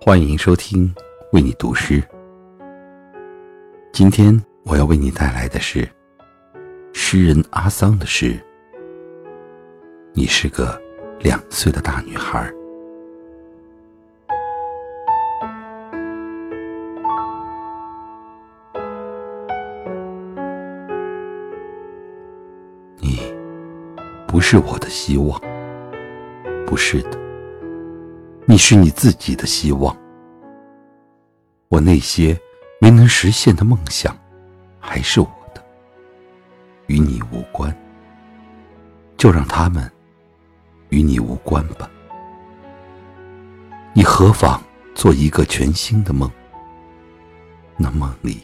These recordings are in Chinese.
欢迎收听为你读诗。今天我要为你带来的是诗人阿桑的诗。你是个两岁的大女孩。你不是我的希望，不是的。你是你自己的希望，我那些没能实现的梦想，还是我的，与你无关，就让他们与你无关吧。你何妨做一个全新的梦？那梦里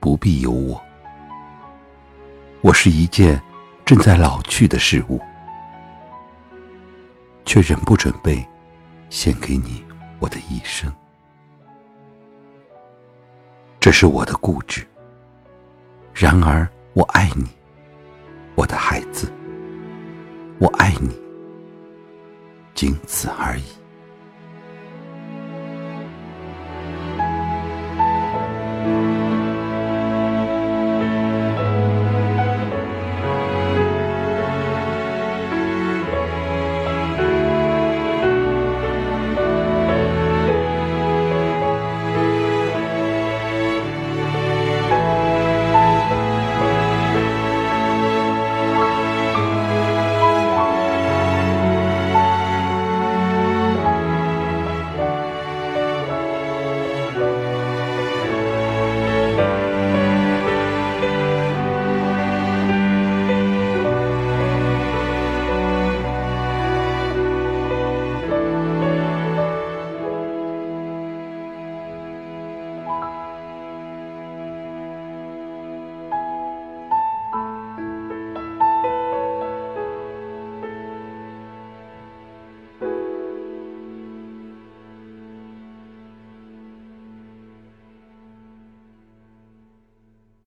不必有我，我是一件正在老去的事物，却仍不准备。献给你我的一生，这是我的固执。然而，我爱你，我的孩子，我爱你，仅此而已。